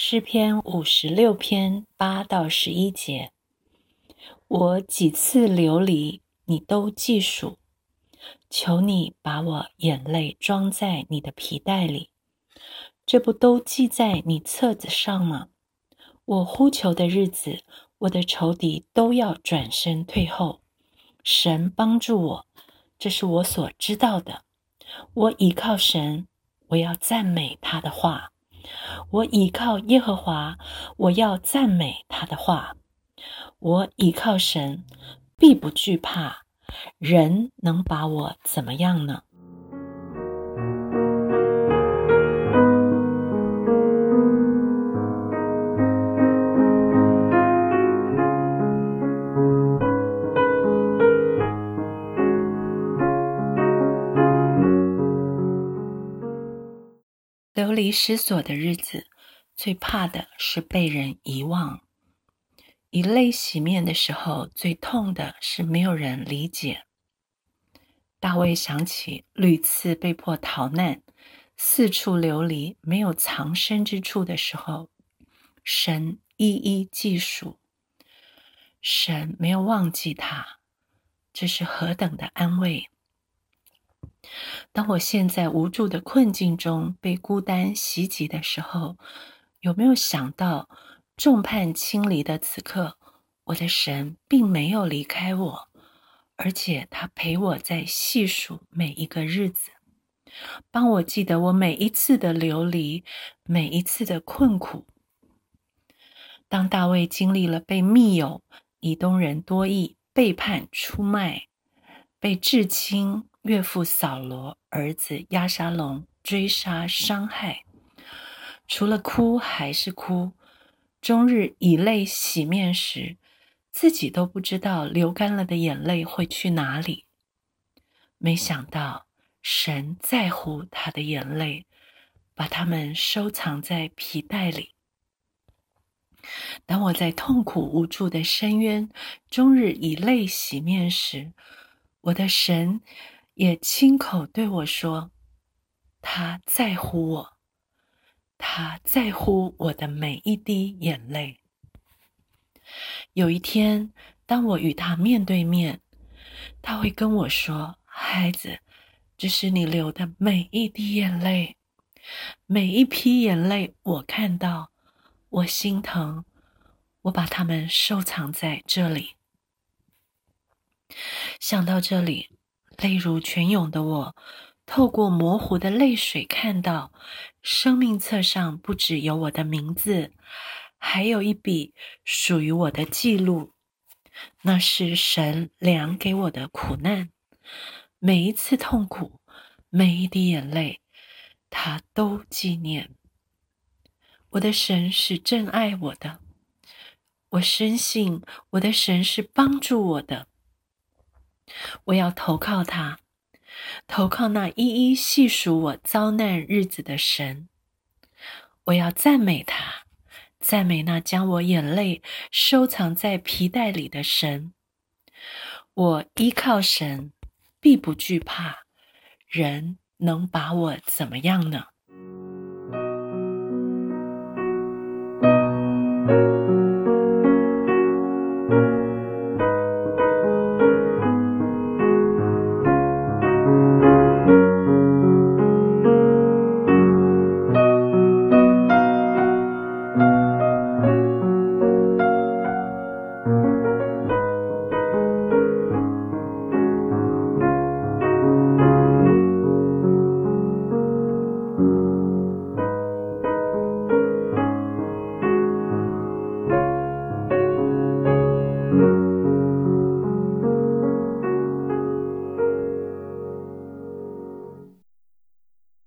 诗篇五十六篇八到十一节，我几次流离，你都记数。求你把我眼泪装在你的皮带里，这不都记在你册子上吗？我呼求的日子，我的仇敌都要转身退后。神帮助我，这是我所知道的。我倚靠神，我要赞美他的话。我倚靠耶和华，我要赞美他的话。我倚靠神，必不惧怕。人能把我怎么样呢？流离失所的日子，最怕的是被人遗忘；以泪洗面的时候，最痛的是没有人理解。大卫想起屡次被迫逃难、四处流离、没有藏身之处的时候，神一一记数，神没有忘记他，这是何等的安慰！当我陷在无助的困境中被孤单袭击的时候，有没有想到众叛亲离的此刻，我的神并没有离开我，而且他陪我在细数每一个日子，帮我记得我每一次的流离，每一次的困苦。当大卫经历了被密友以东人多益背叛出卖，被至亲。岳父扫罗，儿子亚沙龙追杀伤害，除了哭还是哭，终日以泪洗面时，自己都不知道流干了的眼泪会去哪里。没想到神在乎他的眼泪，把他们收藏在皮带里。当我在痛苦无助的深渊，终日以泪洗面时，我的神。也亲口对我说：“他在乎我，他在乎我的每一滴眼泪。”有一天，当我与他面对面，他会跟我说：“孩子，这是你流的每一滴眼泪，每一批眼泪，我看到，我心疼，我把它们收藏在这里。”想到这里。泪如泉涌的我，透过模糊的泪水，看到生命册上不只有我的名字，还有一笔属于我的记录。那是神量给我的苦难，每一次痛苦，每一滴眼泪，他都纪念。我的神是真爱我的，我深信我的神是帮助我的。我要投靠他，投靠那一一细数我遭难日子的神。我要赞美他，赞美那将我眼泪收藏在皮带里的神。我依靠神，必不惧怕。人能把我怎么样呢？